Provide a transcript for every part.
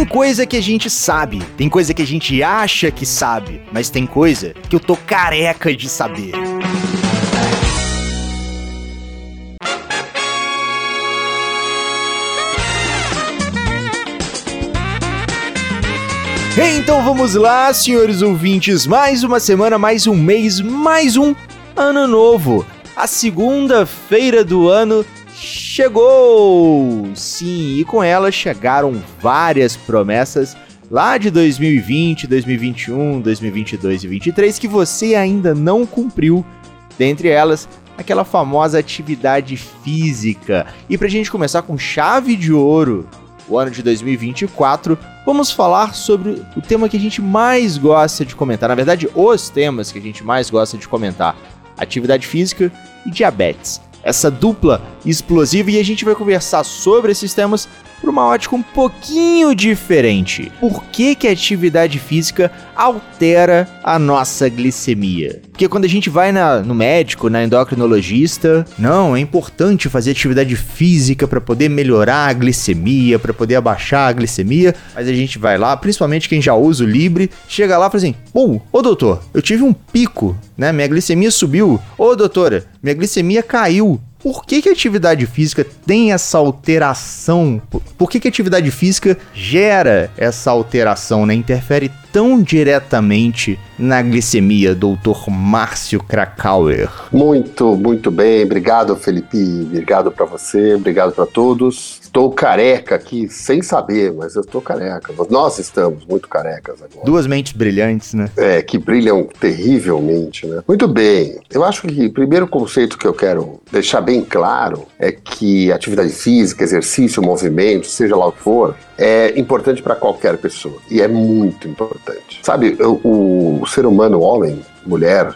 Tem coisa que a gente sabe, tem coisa que a gente acha que sabe, mas tem coisa que eu tô careca de saber. Então vamos lá, senhores ouvintes, mais uma semana, mais um mês, mais um ano novo. A segunda-feira do ano chegou! Sim, e com ela chegaram várias promessas lá de 2020, 2021, 2022 e 2023 que você ainda não cumpriu. Dentre elas, aquela famosa atividade física. E pra gente começar com chave de ouro, o ano de 2024, vamos falar sobre o tema que a gente mais gosta de comentar. Na verdade, os temas que a gente mais gosta de comentar: atividade física e diabetes essa dupla explosiva e a gente vai conversar sobre esses temas por uma ótica um pouquinho diferente. Por que, que a atividade física altera a nossa glicemia? Porque quando a gente vai na, no médico, na endocrinologista, não, é importante fazer atividade física para poder melhorar a glicemia, para poder abaixar a glicemia, mas a gente vai lá, principalmente quem já usa o Libre, chega lá e fala assim: pô, ô doutor, eu tive um pico, né? Minha glicemia subiu. Ô doutora, minha glicemia caiu. Por que, que a atividade física tem essa alteração? Por que, que a atividade física gera essa alteração, né? Interfere tão diretamente na glicemia, doutor Márcio Krakauer? Muito, muito bem. Obrigado, Felipe. Obrigado para você, obrigado para todos. Estou careca aqui, sem saber, mas eu estou careca. Nós estamos muito carecas agora. Duas mentes brilhantes, né? É, que brilham terrivelmente, né? Muito bem. Eu acho que o primeiro conceito que eu quero deixar bem claro é que atividade física, exercício, movimento, seja lá o que for, é importante para qualquer pessoa. E é muito importante. Sabe, o, o ser humano, homem, mulher,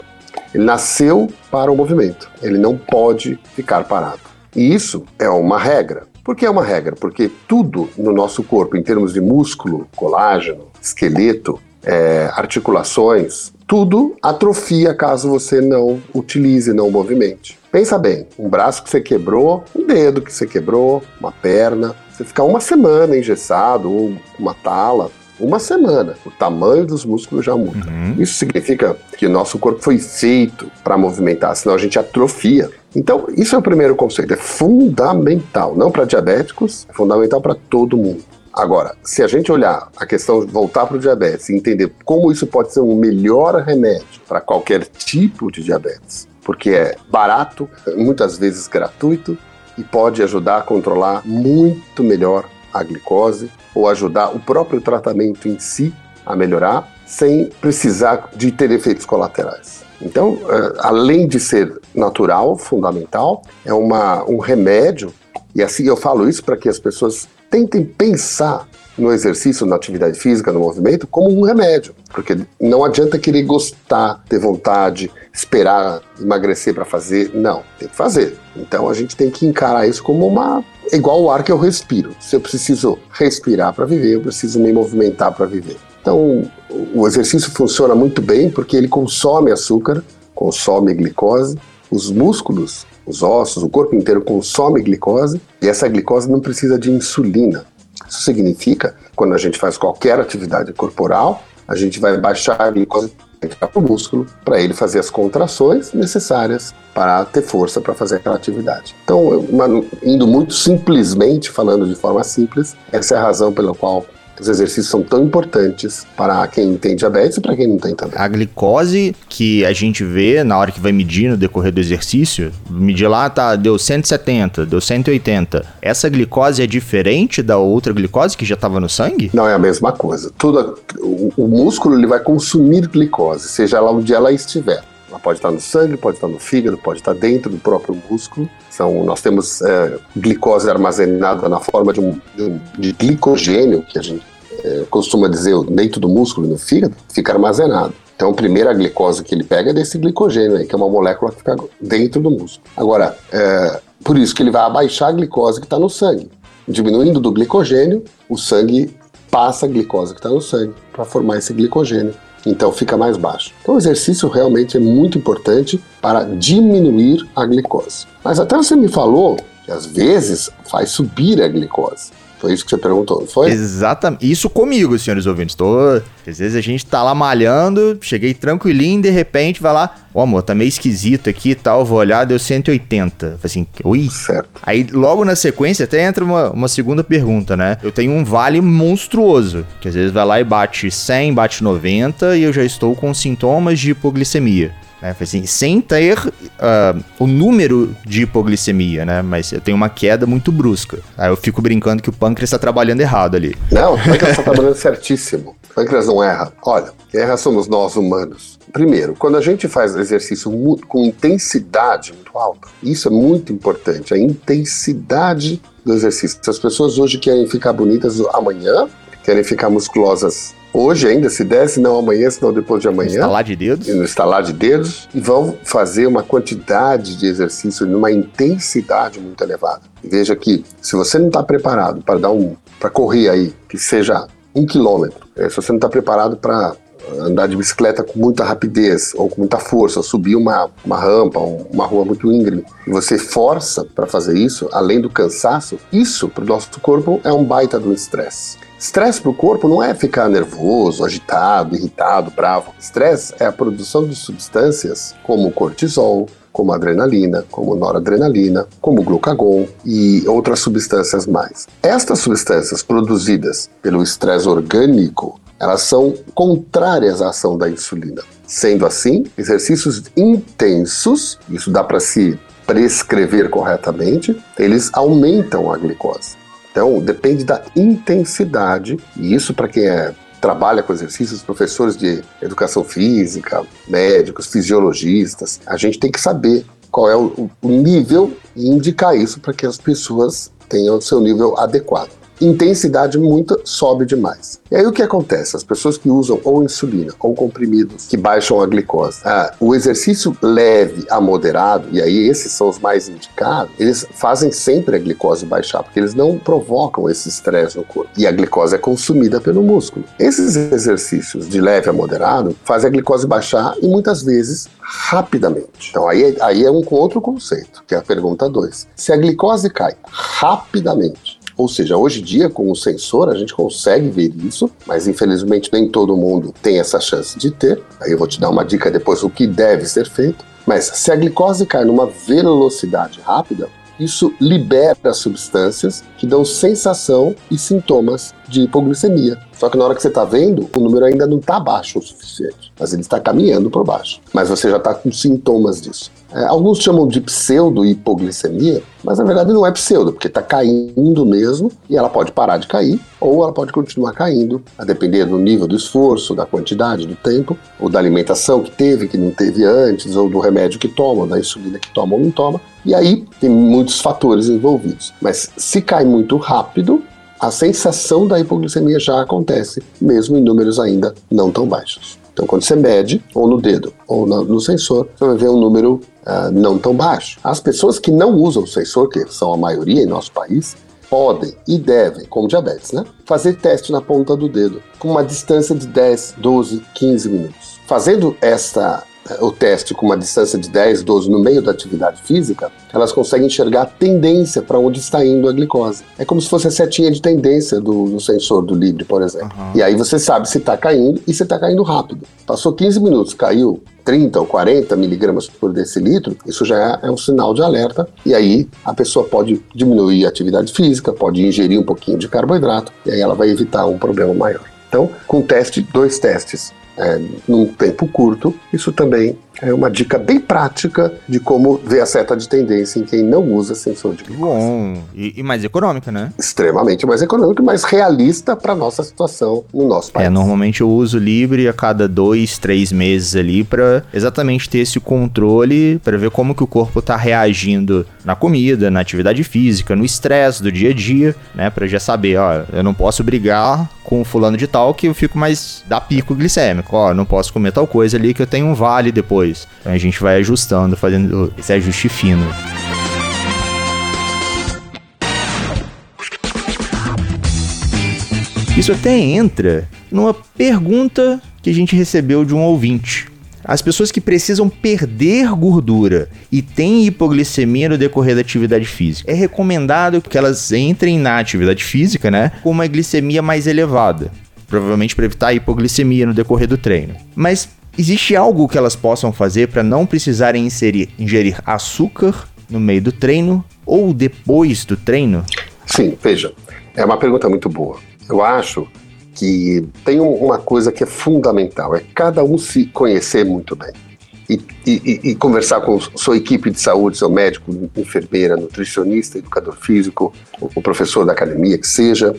ele nasceu para o movimento. Ele não pode ficar parado. E isso é uma regra. Por que é uma regra? Porque tudo no nosso corpo, em termos de músculo, colágeno, esqueleto, é, articulações, tudo atrofia caso você não utilize, não movimente. Pensa bem, um braço que você quebrou, um dedo que você quebrou, uma perna, você ficar uma semana engessado ou uma tala, uma semana, o tamanho dos músculos já muda. Uhum. Isso significa que o nosso corpo foi feito para movimentar, senão a gente atrofia. Então, isso é o primeiro conceito, é fundamental, não para diabéticos, é fundamental para todo mundo. Agora, se a gente olhar a questão, voltar para o diabetes e entender como isso pode ser um melhor remédio para qualquer tipo de diabetes, porque é barato, muitas vezes gratuito e pode ajudar a controlar muito melhor a glicose ou ajudar o próprio tratamento em si a melhorar sem precisar de ter efeitos colaterais. Então, eh, além de ser natural, fundamental, é uma, um remédio, e assim eu falo isso para que as pessoas tentem pensar no exercício, na atividade física, no movimento, como um remédio. Porque não adianta querer gostar, ter vontade, esperar emagrecer para fazer. Não, tem que fazer. Então a gente tem que encarar isso como uma. igual o ar que eu respiro. Se eu preciso respirar para viver, eu preciso me movimentar para viver. Então o exercício funciona muito bem porque ele consome açúcar, consome glicose, os músculos, os ossos, o corpo inteiro consome glicose e essa glicose não precisa de insulina. Isso significa, quando a gente faz qualquer atividade corporal, a gente vai baixar a glicose para o músculo para ele fazer as contrações necessárias para ter força para fazer aquela atividade. Então, uma, indo muito simplesmente, falando de forma simples, essa é a razão pela qual os exercícios são tão importantes para quem tem diabetes e para quem não tem também. A glicose que a gente vê na hora que vai medir no decorrer do exercício, medir lá, tá, deu 170, deu 180. Essa glicose é diferente da outra glicose que já estava no sangue? Não, é a mesma coisa. Tudo, o, o músculo ele vai consumir glicose, seja lá onde ela estiver. Ela pode estar no sangue, pode estar no fígado, pode estar dentro do próprio músculo. São, nós temos é, glicose armazenada na forma de um, de, um, de glicogênio, que a gente é, costuma dizer dentro do músculo e no fígado, fica armazenado. Então, a primeira glicose que ele pega é desse glicogênio aí, que é uma molécula que fica dentro do músculo. Agora, é, por isso que ele vai abaixar a glicose que está no sangue. Diminuindo do glicogênio, o sangue passa a glicose que está no sangue para formar esse glicogênio então fica mais baixo. Então o exercício realmente é muito importante para diminuir a glicose. Mas até você me falou que às vezes faz subir a glicose. Foi isso que você perguntou, não foi? Exatamente. Isso comigo, senhores ouvintes. Tô... Às vezes a gente tá lá malhando, cheguei tranquilinho, de repente vai lá, ó, oh, amor, tá meio esquisito aqui e tal, vou olhar, deu 180. Falei assim, ui. Certo. Aí logo na sequência até entra uma, uma segunda pergunta, né? Eu tenho um vale monstruoso, que às vezes vai lá e bate 100, bate 90 e eu já estou com sintomas de hipoglicemia. Né? Assim, sem ter uh, o número de hipoglicemia, né? Mas eu tenho uma queda muito brusca. Aí eu fico brincando que o pâncreas está trabalhando errado ali. Não, o pâncreas está trabalhando certíssimo. O pâncreas não erra. Olha, erra somos nós humanos. Primeiro, quando a gente faz exercício com intensidade muito alta, isso é muito importante, a intensidade do exercício. As pessoas hoje querem ficar bonitas amanhã, querem ficar musculosas hoje ainda, se der, se não amanhã, se não depois de amanhã. No estalar de dedos. No estalar de dedos. E vão fazer uma quantidade de exercício numa intensidade muito elevada. Veja que se você não está preparado para dar um, para correr aí, que seja um quilômetro, é, se você não está preparado para andar de bicicleta com muita rapidez ou com muita força, subir uma, uma rampa, uma rua muito íngreme, e você força para fazer isso, além do cansaço, isso para o nosso corpo é um baita do estresse. Estresse para o corpo não é ficar nervoso, agitado, irritado, bravo. Estresse é a produção de substâncias como cortisol, como adrenalina, como noradrenalina, como glucagon e outras substâncias mais. Estas substâncias produzidas pelo estresse orgânico, elas são contrárias à ação da insulina. Sendo assim, exercícios intensos, isso dá para se prescrever corretamente, eles aumentam a glicose. Então, depende da intensidade, e isso para quem é, trabalha com exercícios, professores de educação física, médicos, fisiologistas, a gente tem que saber qual é o, o nível e indicar isso para que as pessoas tenham o seu nível adequado intensidade muito sobe demais. E aí o que acontece? As pessoas que usam ou insulina ou comprimidos que baixam a glicose, ah, o exercício leve a moderado, e aí esses são os mais indicados, eles fazem sempre a glicose baixar, porque eles não provocam esse estresse no corpo. E a glicose é consumida pelo músculo. Esses exercícios de leve a moderado fazem a glicose baixar e muitas vezes rapidamente. Então aí, aí é um outro conceito, que é a pergunta 2. Se a glicose cai rapidamente, ou seja, hoje em dia, com o sensor, a gente consegue ver isso, mas infelizmente nem todo mundo tem essa chance de ter. Aí eu vou te dar uma dica depois o que deve ser feito. Mas se a glicose cai numa velocidade rápida, isso libera substâncias que dão sensação e sintomas de hipoglicemia. Só que na hora que você está vendo, o número ainda não está baixo o suficiente, mas ele está caminhando por baixo. Mas você já está com sintomas disso. É, alguns chamam de pseudo-hipoglicemia, mas na verdade não é pseudo, porque está caindo mesmo e ela pode parar de cair ou ela pode continuar caindo, a depender do nível do esforço, da quantidade, do tempo, ou da alimentação que teve, que não teve antes, ou do remédio que toma, da insulina que toma ou não toma. E aí tem muitos fatores envolvidos. Mas se cai muito rápido, a sensação da hipoglicemia já acontece, mesmo em números ainda não tão baixos. Então, quando você mede, ou no dedo, ou no, sensor, você vai ver um número uh, não tão baixo. As pessoas que não usam o sensor, que são a maioria em nosso país, podem e devem, como diabetes, né, fazer teste na ponta do dedo, com uma distância de 10, 12, 15 minutos. Fazendo esta o teste com uma distância de 10, 12 no meio da atividade física, elas conseguem enxergar a tendência para onde está indo a glicose. É como se fosse a setinha de tendência do, do sensor do Libre, por exemplo. Uhum. E aí você sabe se está caindo e se está caindo rápido. Passou 15 minutos, caiu 30 ou 40 miligramas por decilitro, isso já é, é um sinal de alerta. E aí a pessoa pode diminuir a atividade física, pode ingerir um pouquinho de carboidrato, e aí ela vai evitar um problema maior. Então, com teste, dois testes é, num tempo curto, isso também é uma dica bem prática de como ver a seta de tendência em quem não usa sensor de glicose. Bom, e, e mais econômica, né? Extremamente mais econômica e mais realista para nossa situação no nosso país. É, normalmente eu uso Libre a cada dois, três meses ali para exatamente ter esse controle, para ver como que o corpo está reagindo na comida, na atividade física, no estresse do dia a dia, né? Para já saber, ó, eu não posso brigar com o fulano de tal que eu fico mais da pico glicêmico, ó, não posso comer tal coisa ali que eu tenho um vale depois depois. Então a gente vai ajustando, fazendo esse ajuste fino. Isso até entra numa pergunta que a gente recebeu de um ouvinte. As pessoas que precisam perder gordura e têm hipoglicemia no decorrer da atividade física, é recomendado que elas entrem na atividade física, né, com uma glicemia mais elevada, provavelmente para evitar a hipoglicemia no decorrer do treino. Mas existe algo que elas possam fazer para não precisarem inserir, ingerir açúcar no meio do treino ou depois do treino? Sim, veja, é uma pergunta muito boa. Eu acho que tem uma coisa que é fundamental, é cada um se conhecer muito bem. E, e, e, conversar com sua equipe de saúde, seu médico, enfermeira, nutricionista, educador físico, o professor da academia, que seja,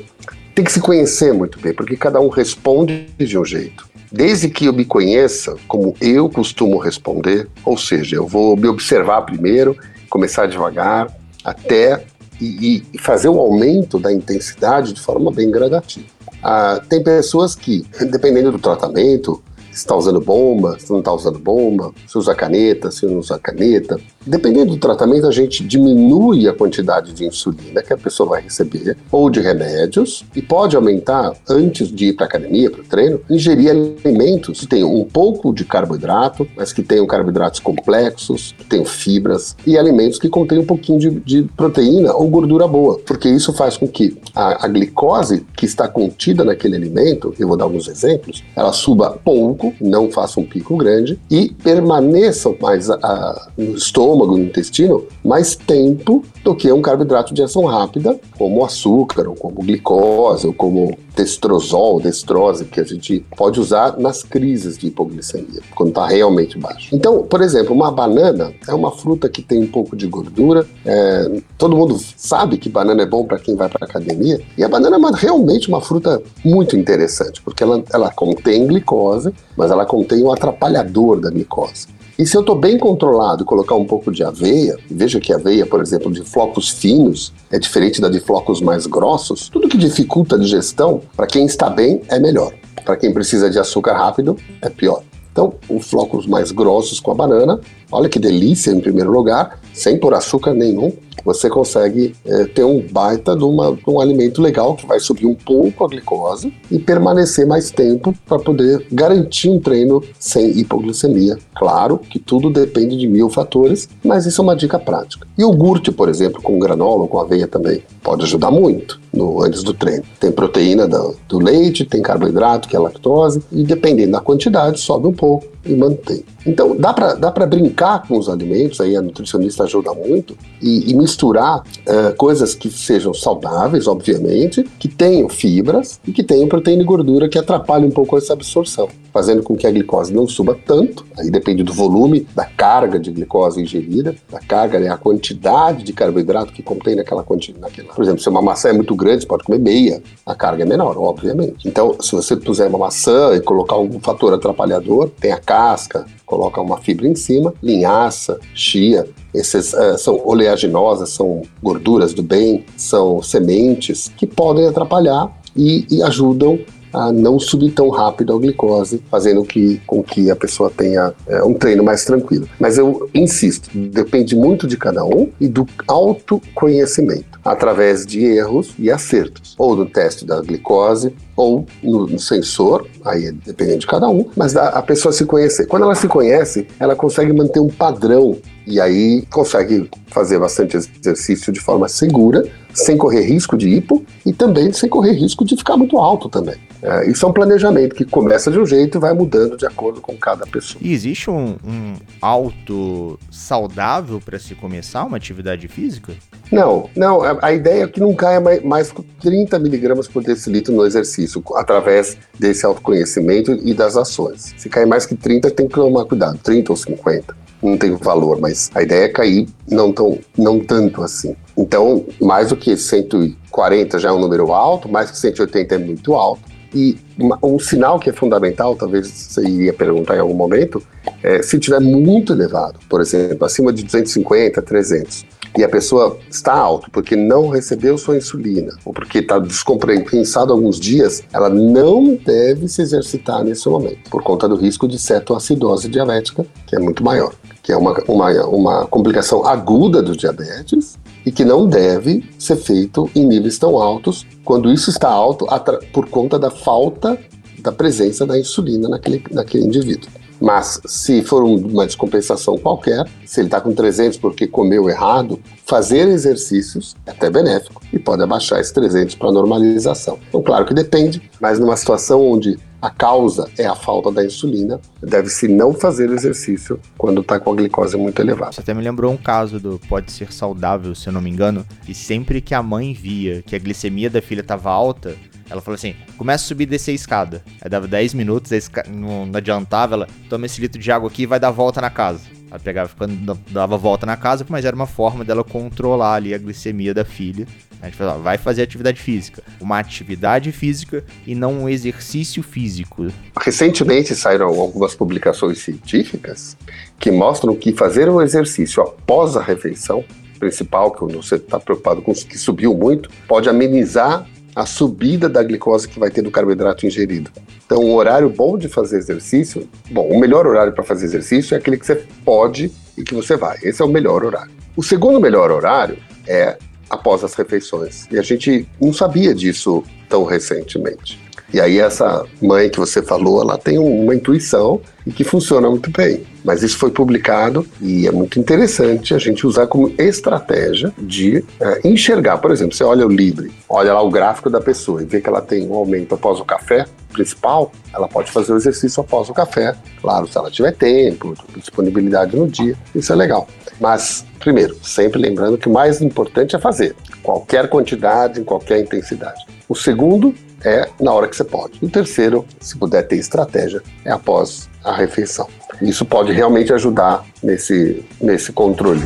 tem que se conhecer muito bem, porque cada um responde de um jeito. Desde que eu me conheça, como eu costumo responder, ou seja, eu vou me observar primeiro, começar devagar, até e, e fazer o aumento da intensidade de forma bem gradativa. Ah, tem pessoas que, dependendo do tratamento, está usando bomba, se não está usando bomba, se usa caneta, se não usa caneta. Dependendo do tratamento, a gente diminui a quantidade de insulina que a pessoa vai receber, ou de remédios, e pode aumentar, antes de ir para academia, para o treino, ingerir alimentos que tenham um pouco de carboidrato, mas que tenham carboidratos complexos, que tenham fibras, e alimentos que contêm um pouquinho de, de proteína ou gordura boa, porque isso faz com que a, a glicose que está contida naquele alimento, eu vou dar alguns exemplos, ela suba pouco não faça um pico grande e permaneçam mais a, no estômago, no intestino, mais tempo do que um carboidrato de ação rápida, como açúcar, ou como glicose, ou como destrozol, destrose, que a gente pode usar nas crises de hipoglicemia, quando está realmente baixo. Então, por exemplo, uma banana é uma fruta que tem um pouco de gordura. É, todo mundo sabe que banana é bom para quem vai para academia. E a banana é uma, realmente uma fruta muito interessante, porque ela, ela contém glicose, mas ela contém o atrapalhador da glicose. E se eu estou bem controlado e colocar um pouco de aveia, veja que a aveia, por exemplo, de flocos finos é diferente da de flocos mais grossos, tudo que dificulta a digestão, para quem está bem, é melhor. Para quem precisa de açúcar rápido, é pior. Então, os flocos mais grossos com a banana, olha que delícia em primeiro lugar, sem pôr açúcar nenhum, você consegue é, ter um baita de, uma, de, um alimento legal que vai subir um pouco a glicose e permanecer mais tempo para poder garantir um treino sem hipoglicemia. Claro que tudo depende de mil fatores, mas isso é uma dica prática. Iogurte, por exemplo, com granola ou com aveia também, pode ajudar muito no, antes do treino. Tem proteína do, do leite, tem carboidrato, que é lactose, e dependendo da quantidade, sobe um pouco e mantém. Então, dá para dá brincar com os alimentos, aí a nutricionista ajuda muito, e, e misturar uh, coisas que sejam saudáveis, obviamente, que tenham fibras e que tenham proteína e gordura que atrapalhem um pouco essa absorção, fazendo com que a glicose não suba tanto, aí depende do volume, da carga de glicose ingerida, da carga, né, a quantidade de carboidrato que contém naquela quantidade. Por exemplo, se uma maçã é muito grande, você pode comer meia, a carga é menor, obviamente. Então, se você puser uma maçã e colocar algum fator atrapalhador, tem a casca, coloca uma fibra em cima, linhaça, chia, esses uh, são oleaginosas, são gorduras do bem, são sementes que podem atrapalhar e, e ajudam a não subir tão rápido a glicose, fazendo que, com que a pessoa tenha é, um treino mais tranquilo. Mas eu insisto, depende muito de cada um e do autoconhecimento, através de erros e acertos, ou do teste da glicose, ou no, no sensor, aí é dependendo de cada um, mas a, a pessoa se conhecer. Quando ela se conhece, ela consegue manter um padrão e aí consegue fazer bastante exercício de forma segura, sem correr risco de hipo e também sem correr risco de ficar muito alto também. É, isso é um planejamento que começa de um jeito e vai mudando de acordo com cada pessoa. E existe um, um alto saudável para se começar uma atividade física? Não, não. A, ideia é que não caia mais, mais 30 miligramas por decilitro no exercício, através desse autoconhecimento e das ações. Se cair mais que 30, tem que tomar cuidado, 30 ou 50 não tem valor, mas a ideia é cair não, tão, não tanto assim. Então, mais do que 140 já é um número alto, mais que 180 é muito alto. E um sinal que é fundamental, talvez você iria perguntar em algum momento, é se tiver muito elevado, por exemplo, acima de 250, 300, e a pessoa está alto porque não recebeu sua insulina ou porque está descompensado alguns dias, ela não deve se exercitar nesse momento, por conta do risco de cetoacidose diabética, que é muito maior, que é uma, uma, uma complicação aguda do diabetes e que não deve ser feito em níveis tão altos, quando isso está alto por conta da falta da presença da insulina naquele, naquele indivíduo. Mas se for uma descompensação qualquer, se ele está com 300 porque comeu errado, fazer exercícios é até benéfico e pode abaixar esses 300 para normalização. Então, claro que depende, mas numa situação onde a causa é a falta da insulina, deve-se não fazer exercício quando está com a glicose muito elevada. Você até me lembrou um caso do Pode Ser Saudável, se eu não me engano, e sempre que a mãe via que a glicemia da filha estava alta, ela falou assim: começa a subir e descer a escada. Aí dava 10 minutos, não, não adiantava, ela toma esse litro de água aqui e vai dar volta na casa. Ela pegava, ficando, dava volta na casa, mas era uma forma dela controlar ali a glicemia da filha. A gente falou, vai fazer atividade física. Uma atividade física e não um exercício físico. Recentemente saíram algumas publicações científicas que mostram que fazer um exercício após a refeição principal, que você está preocupado com que subiu muito, pode amenizar a subida da glicose que vai ter do carboidrato ingerido. Então, o horário bom de fazer exercício, bom, o melhor horário para fazer exercício é aquele que você pode e que você vai. Esse é o melhor horário. O segundo melhor horário é após as refeições. E a gente não sabia disso tão recentemente. E aí essa mãe que você falou, ela tem uma intuição e que funciona muito bem. Mas isso foi publicado e é muito interessante a gente usar como estratégia de é, enxergar. Por exemplo, você olha o Libre, olha lá o gráfico da pessoa e vê que ela tem um aumento após o café principal, ela pode fazer o exercício após o café. Claro, se ela tiver tempo, disponibilidade no dia, isso é legal. Mas, primeiro, sempre lembrando que o mais importante é fazer qualquer quantidade, em qualquer intensidade. O segundo é na hora que você pode. O terceiro, se puder ter estratégia, é após a refeição. Isso pode realmente ajudar nesse, nesse controle.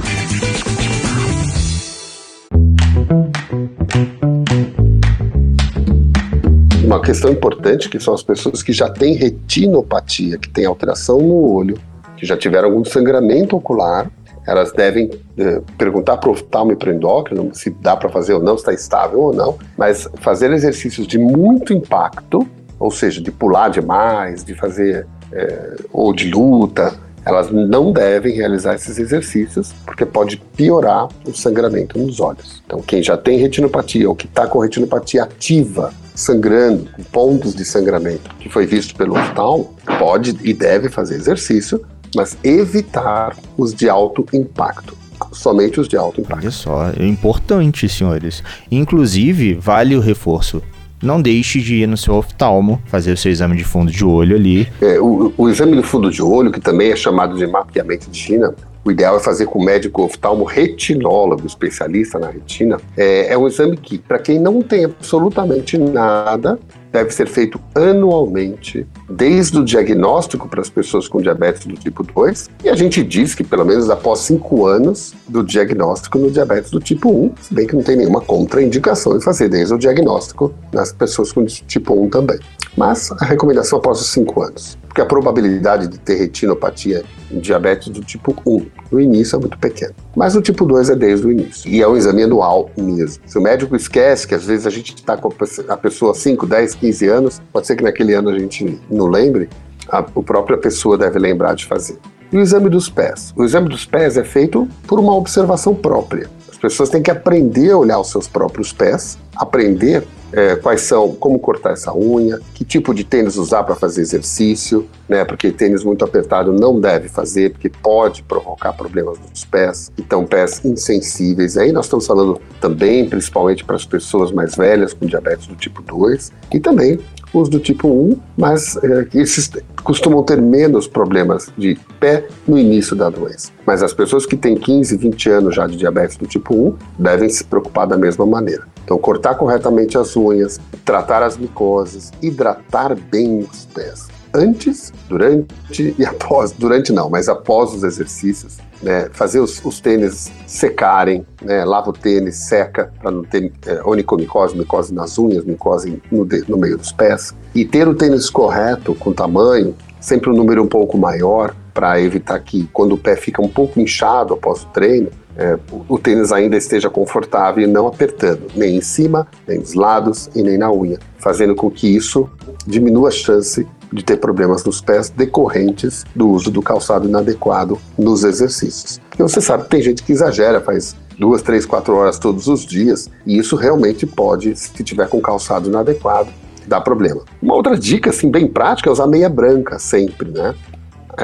Uma questão importante que são as pessoas que já têm retinopatia, que têm alteração no olho, que já tiveram algum sangramento ocular elas devem eh, perguntar para o oftalmo para o endócrino se dá para fazer ou não, se está estável ou não, mas fazer exercícios de muito impacto, ou seja, de pular demais, de fazer eh, ou de luta, elas não devem realizar esses exercícios porque pode piorar o sangramento nos olhos. Então, quem já tem retinopatia ou que está com retinopatia ativa, sangrando, com pontos de sangramento, que foi visto pelo oftalmo, pode e deve fazer exercício mas evitar os de alto impacto. Somente os de alto impacto. Olha só, é importante, senhores. Inclusive, vale o reforço não deixe de ir no seu oftalmo, fazer o seu exame de fundo de olho ali. É, o, o, exame de fundo de olho, que também é chamado de mapeamento de retina, o ideal é fazer com o médico oftalmo retinólogo, especialista na retina. É, é um exame que, para quem não tem absolutamente nada, deve ser feito anualmente, desde o diagnóstico para as pessoas com diabetes do tipo 2, e a gente diz que pelo menos após cinco anos do diagnóstico no diabetes do tipo 1, se bem que não tem nenhuma contraindicação em fazer desde o diagnóstico nas pessoas com tipo 1 também. Mas a recomendação após os cinco anos porque a probabilidade de ter retinopatia em diabetes do tipo 1 no início é muito pequena. Mas o tipo 2 é desde o início. E é um exame anual mesmo. Se o médico esquece que às vezes a gente está com a pessoa 5, 10, 15 anos, pode ser que naquele ano a gente não lembre, a, a própria pessoa deve lembrar de fazer. E o exame dos pés? O exame dos pés é feito por uma observação própria. As pessoas têm que aprender a olhar os seus próprios pés, aprender é, quais são, como cortar essa unha, que tipo de tênis usar para fazer exercício, né? Porque tênis muito apertado não deve fazer, porque pode provocar problemas nos pés. Então, pés insensíveis. Aí nós estamos falando também, principalmente para as pessoas mais velhas com diabetes do tipo 2 e também os do tipo 1, mas é, esses costumam ter menos problemas de pé no início da doença. Mas as pessoas que têm 15, 20 anos já de diabetes do tipo 1 devem se preocupar da mesma maneira. Então, cortar corretamente as unhas, tratar as micoses, hidratar bem os pés. Antes, durante e após, durante não, mas após os exercícios, né, fazer os, os, tênis secarem, né, lava o tênis, seca para não ter é, onicomicose, micose nas unhas, micose no, no meio dos pés. E ter o tênis correto, com tamanho, sempre um número um pouco maior, para evitar que quando o pé fica um pouco inchado após o treino, é, o tênis ainda esteja confortável e não apertando, nem em cima, nem nos lados e nem na unha, fazendo com que isso diminua a chance de ter problemas nos pés decorrentes do uso do calçado inadequado nos exercícios. Porque você sabe que tem gente que exagera, faz duas, três, quatro horas todos os dias, e isso realmente pode, se tiver com calçado inadequado, dar problema. Uma outra dica, assim, bem prática é usar meia branca sempre, né?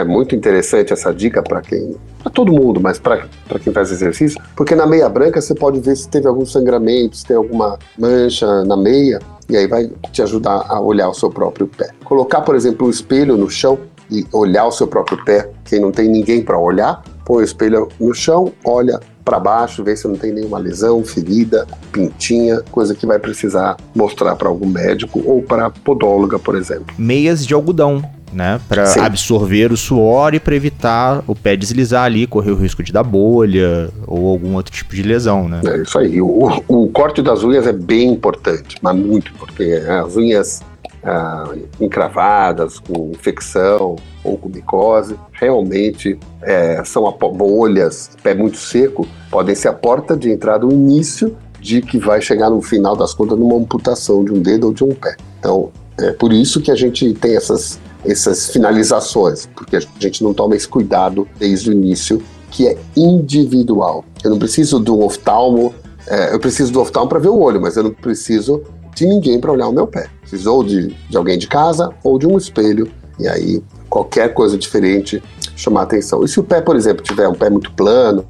É muito interessante essa dica para quem. Para todo mundo, mas para quem faz exercício, porque na meia branca você pode ver se teve algum sangramento, se tem alguma mancha na meia, e aí vai te ajudar a olhar o seu próprio pé. Colocar, por exemplo, um espelho no chão e olhar o seu próprio pé, quem não tem ninguém para olhar, põe o espelho no chão, olha para baixo, vê se não tem nenhuma lesão, ferida, pintinha, coisa que vai precisar mostrar para algum médico ou para podóloga, por exemplo. Meias de algodão, né, para absorver o suor e para evitar o pé deslizar ali, correr o risco de dar bolha ou algum outro tipo de lesão, né? É isso aí. O, o corte das unhas é bem importante, mas muito importante. As unhas ah, encravadas, com infecção ou com micose, realmente é, são bolhas, pé muito seco, podem ser a porta de entrada, o início de que vai chegar no final das contas numa amputação de um dedo ou de um pé. Então, é por isso que a gente tem essas, essas finalizações, porque a gente não toma esse cuidado desde o início, que é individual. Eu não preciso do oftalmo, é, eu preciso do oftalmo para ver o olho, mas eu não preciso de ninguém para olhar o meu pé. Precisou de, de alguém de casa ou de um espelho, e aí qualquer coisa diferente chamar atenção. E se o pé, por exemplo, tiver um pé muito plano,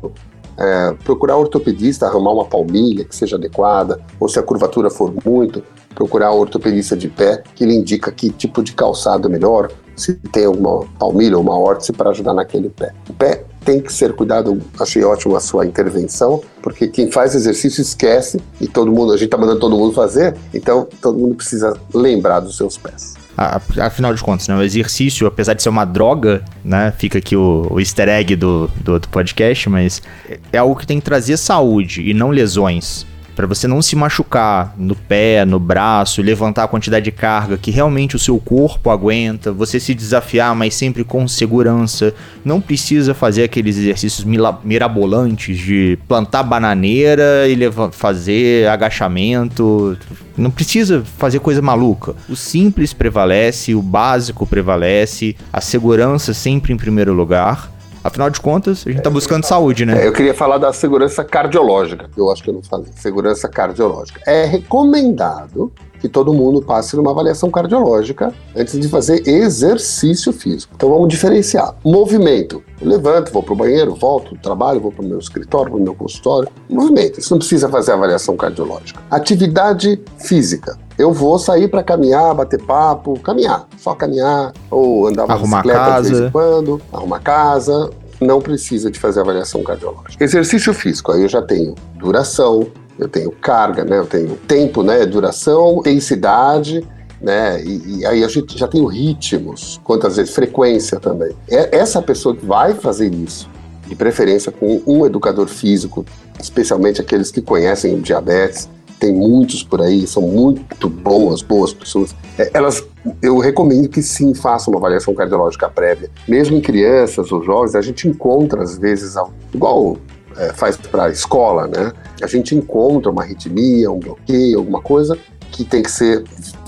é, procurar um ortopedista, arrumar uma palmilha que seja adequada, ou se a curvatura for muito, procurar um ortopedista de pé que ele indica que tipo de calçado é melhor, se tem alguma palmilha ou uma órtese para ajudar naquele pé. O pé tem que ser cuidado. Achei ótimo a sua intervenção, porque quem faz exercício esquece e todo mundo, a gente está mandando todo mundo fazer, então todo mundo precisa lembrar dos seus pés. Afinal de contas, né, o exercício, apesar de ser uma droga, né, fica aqui o, o easter egg do, do outro podcast, mas é algo que tem que trazer saúde e não lesões para você não se machucar no pé, no braço, levantar a quantidade de carga que realmente o seu corpo aguenta, você se desafiar, mas sempre com segurança. Não precisa fazer aqueles exercícios mirabolantes de plantar bananeira e fazer agachamento. Não precisa fazer coisa maluca. O simples prevalece, o básico prevalece, a segurança sempre em primeiro lugar. Afinal de contas, a gente está buscando saúde, né? É, eu queria falar da segurança cardiológica, que eu acho que eu não falei. Segurança cardiológica. É recomendado que todo mundo passe numa avaliação cardiológica antes de fazer exercício físico. Então vamos diferenciar. Movimento. Eu levanto, vou para o banheiro, volto do trabalho, vou para o meu escritório, para o meu consultório. Movimento. Isso não precisa fazer avaliação cardiológica. Atividade física. Eu vou sair para caminhar, bater papo, caminhar, só caminhar, ou andar arrumar casa. de vez em quando, arrumar casa, não precisa de fazer avaliação cardiológica. Exercício físico, aí eu já tenho duração, eu tenho carga, né? Eu tenho tempo, né? Duração, intensidade, né? E, e, aí a gente já tem ritmos, quantas vezes, frequência também. É essa pessoa que vai fazer isso, de preferência com um educador físico, especialmente aqueles que conhecem o diabetes, tem muitos por aí, são muito boas, boas pessoas. É, elas, eu recomendo que sim façam uma avaliação cardiológica prévia. Mesmo em crianças ou jovens, a gente encontra às vezes, igual é, faz para a escola, né? A gente encontra uma arritmia, um bloqueio, alguma coisa que tem que ser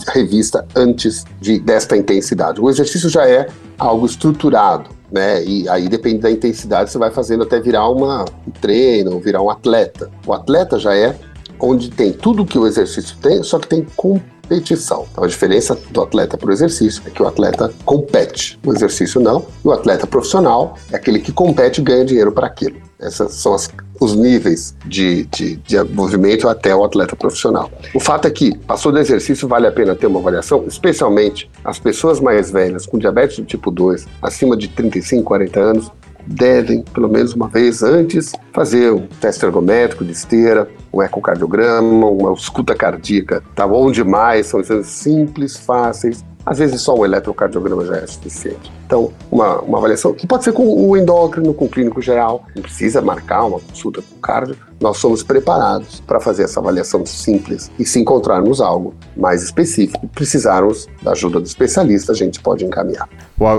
revista antes de, desta intensidade. O exercício já é algo estruturado, né? E aí depende da intensidade, você vai fazendo até virar uma, um treino, virar um atleta. O atleta já é onde tem tudo que o exercício tem, só que tem competição. Então a diferença do atleta para o exercício é que o atleta compete, o exercício não, e o atleta profissional é aquele que compete e ganha dinheiro para aquilo. Esses são as, os níveis de, de, de, movimento até o atleta profissional. O fato é que, passou do exercício, vale a pena ter uma avaliação, especialmente as pessoas mais velhas com diabetes do tipo 2, acima de 35, 40 anos, devem, pelo menos uma vez antes, fazer um teste ergométrico de esteira, um ecocardiograma, uma escuta cardíaca. Tá bom demais, são exames simples, fáceis, às vezes só um eletrocardiograma já é suficiente. Então, uma, uma avaliação que pode ser com o endócrino, com o clínico geral, não precisa marcar uma consulta com o cardio. Nós somos preparados para fazer essa avaliação simples e se encontrarmos algo mais específico, precisarmos da ajuda do especialista, a gente pode encaminhar.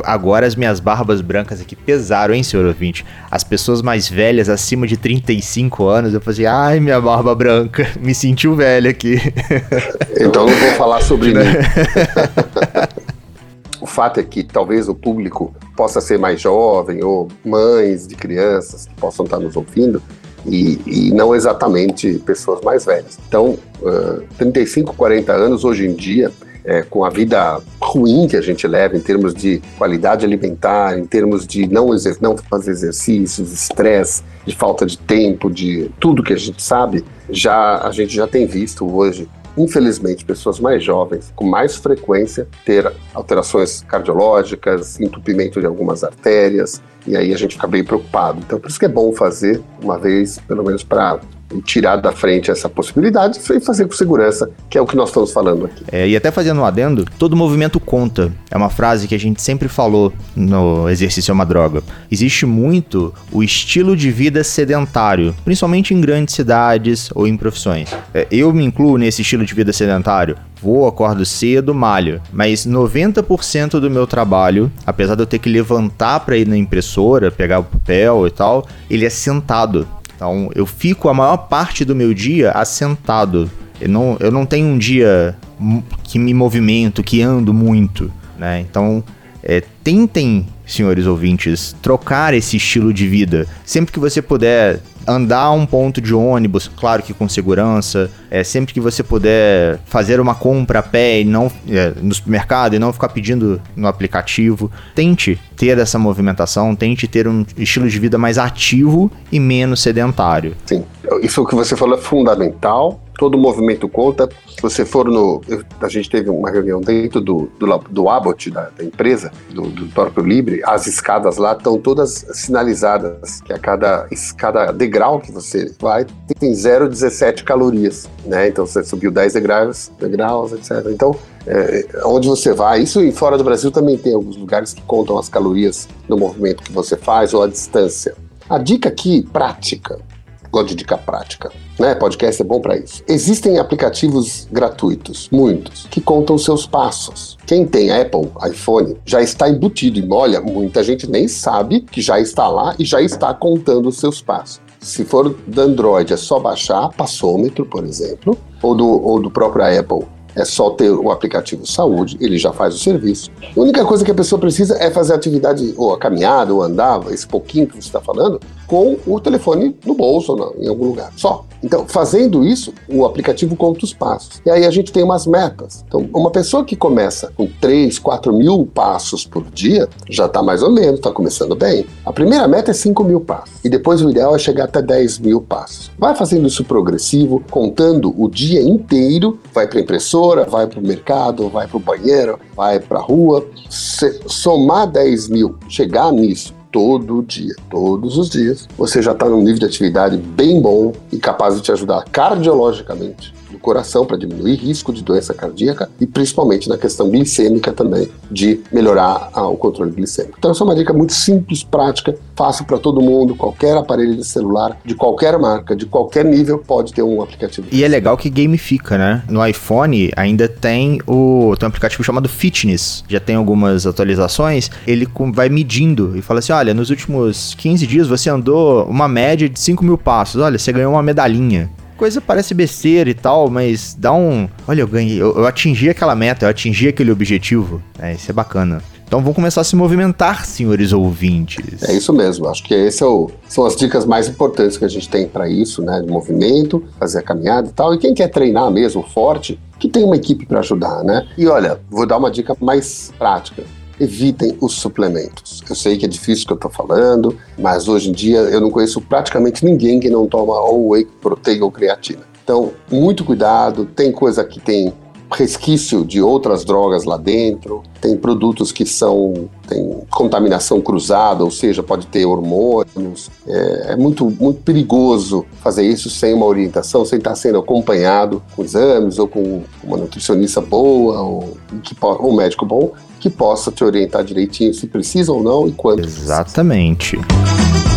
Agora as minhas barbas brancas aqui pesaram, hein, senhor ouvinte? As pessoas mais velhas, acima de 35 anos, eu fazia, ai, minha barba branca, me sentiu velho aqui. Então não vou falar sobre mim. o fato é que talvez o público possa ser mais jovem ou mães de crianças que possam estar nos ouvindo e, e não exatamente pessoas mais velhas. Então, uh, 35, 40 anos hoje em dia, é, com a vida ruim que a gente leva em termos de qualidade alimentar, em termos de não, não fazer exercícios, estresse, de falta de tempo, de tudo que a gente sabe, já a gente já tem visto hoje infelizmente, pessoas mais jovens com mais frequência ter alterações cardiológicas, entupimento de algumas artérias, e aí a gente fica bem preocupado. Então, por isso que é bom fazer uma vez, pelo menos para tirar da frente essa possibilidade e fazer com segurança, que é o que nós estamos falando aqui. É, e até fazendo um adendo, todo movimento conta. É uma frase que a gente sempre falou no exercício é uma droga. Existe muito o estilo de vida sedentário, principalmente em grandes cidades ou em profissões. É, eu me incluo nesse estilo de vida sedentário. Vou, acordo cedo, malho. Mas 90% do meu trabalho, apesar de eu ter que levantar para ir na impressora, pegar o papel e tal, ele é sentado. Então, eu fico a maior parte do meu dia assentado. Eu não, eu não tenho um dia que me movimento, que ando muito, né? Então, é, tentem, senhores ouvintes, trocar esse estilo de vida. Sempre que você puder andar a um ponto de ônibus, claro que com segurança, é, sempre que você puder fazer uma compra a pé e não é, no supermercado e não ficar pedindo no aplicativo, tente ter essa movimentação, tente ter um estilo de vida mais ativo e menos sedentário. Sim, isso que você falou é fundamental todo o movimento conta. Se você for no. Eu, a gente teve uma reunião dentro do, do, do Abbott, da, da empresa, do, do, próprio Libre, as escadas lá estão todas sinalizadas, que a cada, cada degrau que você vai tem 0,17 calorias, né? Então você subiu 10 degraus, degraus etc. Então, é, onde você vai, isso em fora do Brasil também tem alguns lugares que contam as calorias do movimento que você faz ou a distância. A dica aqui, prática, gosto de dica prática né? Podcast é bom para isso. Existem aplicativos gratuitos, muitos, que contam seus passos. Quem tem Apple, iPhone, já está embutido. E olha, muita gente nem sabe que já está lá e já está contando os seus passos. Se for do Android, é só baixar Passômetro, por exemplo, ou do, ou do próprio Apple, é só ter o aplicativo Saúde, ele já faz o serviço. A única coisa que a pessoa precisa é fazer a atividade, ou a caminhada, ou andar, esse pouquinho que você está falando, com o telefone no bolso ou em algum lugar. Só. Então, fazendo isso, o aplicativo conta os passos. E aí a gente tem umas metas. Então, uma pessoa que começa com 3, 4 mil passos por dia, já está mais ou menos, está começando bem. A primeira meta é 5 mil passos. E depois o ideal é chegar até 10 mil passos. Vai fazendo isso progressivo, contando o dia inteiro, vai para a impressora, vai para o mercado, vai para o banheiro, vai para a rua. Se somar 10 mil, chegar nisso todo dia, todos os dias, você já está num nível de atividade bem bom e capaz de te ajudar cardiologicamente do coração para diminuir risco de doença cardíaca e principalmente na questão glicêmica também, de melhorar o controle glicêmico. Então, essa é uma dica muito simples, prática, fácil para todo mundo, qualquer aparelho de celular, de qualquer marca, de qualquer nível, pode ter um aplicativo. E é legal que gamifica, né? No iPhone ainda tem o tem um aplicativo chamado Fitness, já tem algumas atualizações, ele vai medindo e fala assim, olha, nos últimos 15 dias você andou uma média de 5 mil passos, olha, você ganhou uma medalhinha coisa parece besteira e tal, mas dá um. Olha, eu ganhei, eu, eu atingi aquela meta, eu atingi aquele objetivo. É, isso é bacana. Então vamos começar a se movimentar, senhores ouvintes. É isso mesmo. Acho que esse é o, são as dicas mais importantes que a gente tem para isso, né? De movimento, fazer a caminhada e tal. E quem quer treinar mesmo forte, que tem uma equipe para ajudar, né? E olha, vou dar uma dica mais prática evitem os suplementos. Eu sei que é difícil o que eu estou falando, mas hoje em dia eu não conheço praticamente ninguém que não toma ou whey protein ou creatina. Então, muito cuidado, tem coisa que tem resquício de outras drogas lá dentro, tem produtos que são tem contaminação cruzada, ou seja, pode ter hormônios. É, é, muito, muito perigoso fazer isso sem uma orientação, sem estar sendo acompanhado com exames ou com uma nutricionista boa ou, que, um médico bom que possa te orientar direitinho se precisa ou não e quanto. Exatamente. Precisa.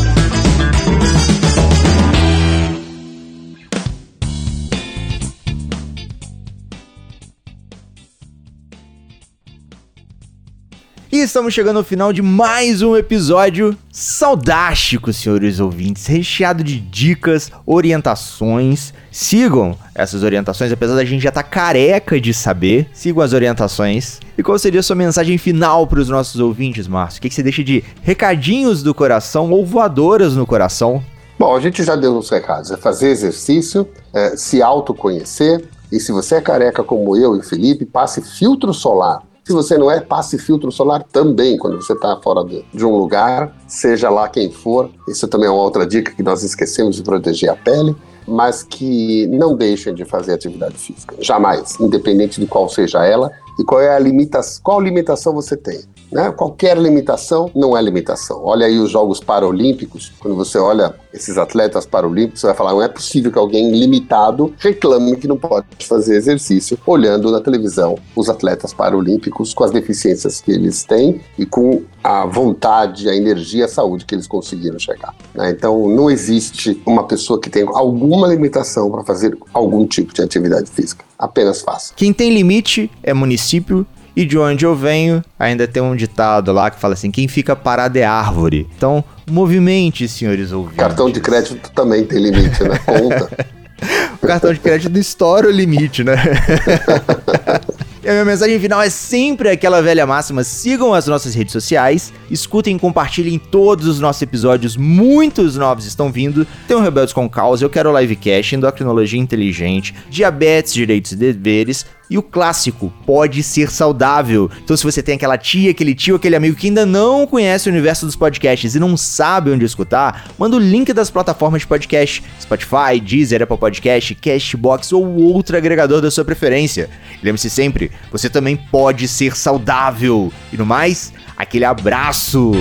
Estamos chegando ao final de mais um episódio saudástico, senhores ouvintes, recheado de dicas, orientações. Sigam essas orientações, apesar da gente já estar tá careca de saber. Sigam as orientações. E qual seria a sua mensagem final para os nossos ouvintes, Márcio? O que, que você deixa de recadinhos do coração ou voadoras no coração? Bom, a gente já deu os recados. É fazer exercício, é se autoconhecer. E se você é careca como eu e Felipe, passe filtro solar Se você não é, passe filtro solar também quando você está fora de, de um lugar, seja lá quem for. Isso também é uma outra dica que nós esquecemos de proteger a pele mas que não deixem de fazer atividade física, jamais, independente de qual seja ela e qual é a limitação, qual limitação você tem. Né? Qualquer limitação não é limitação. Olha aí os Jogos Paralímpicos, quando você olha esses atletas paralímpicos, vai falar: não é possível que alguém limitado reclame que não pode fazer exercício olhando na televisão os atletas paralímpicos com as deficiências que eles têm e com a vontade, a energia, a saúde que eles conseguiram chegar. Né? Então, não existe uma pessoa que tenha alguma limitação para fazer algum tipo de atividade física. Apenas faça. Quem tem limite é município e de onde eu venho, ainda tem um ditado lá que fala assim: quem fica parado é árvore. Então, movimente, senhores ouvintes. Cartão de crédito também tem limite, né? Conta. o cartão de crédito estoura o limite, né? E a minha mensagem final é sempre aquela velha máxima: sigam as nossas redes sociais, escutem e compartilhem todos os nossos episódios. Muitos novos estão vindo. Tem o Rebeldes com Causa, Eu Quero Livecast, Endocrinologia Inteligente, Diabetes, Direitos e Deveres, e o clássico, pode ser saudável. Então, se você tem aquela tia, aquele tio, aquele amigo que ainda não conhece o universo dos podcasts e não sabe onde escutar, manda o link das plataformas de podcast: Spotify, Deezer, Apple Podcast, Castbox ou outro agregador da sua preferência. Lembre-se sempre, você também pode ser saudável. E no mais, aquele abraço!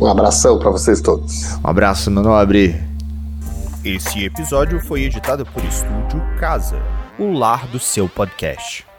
Um abração para vocês todos. Um abraço, meu nobre. Esse episódio foi editado por Estúdio Casa, o lar do seu podcast.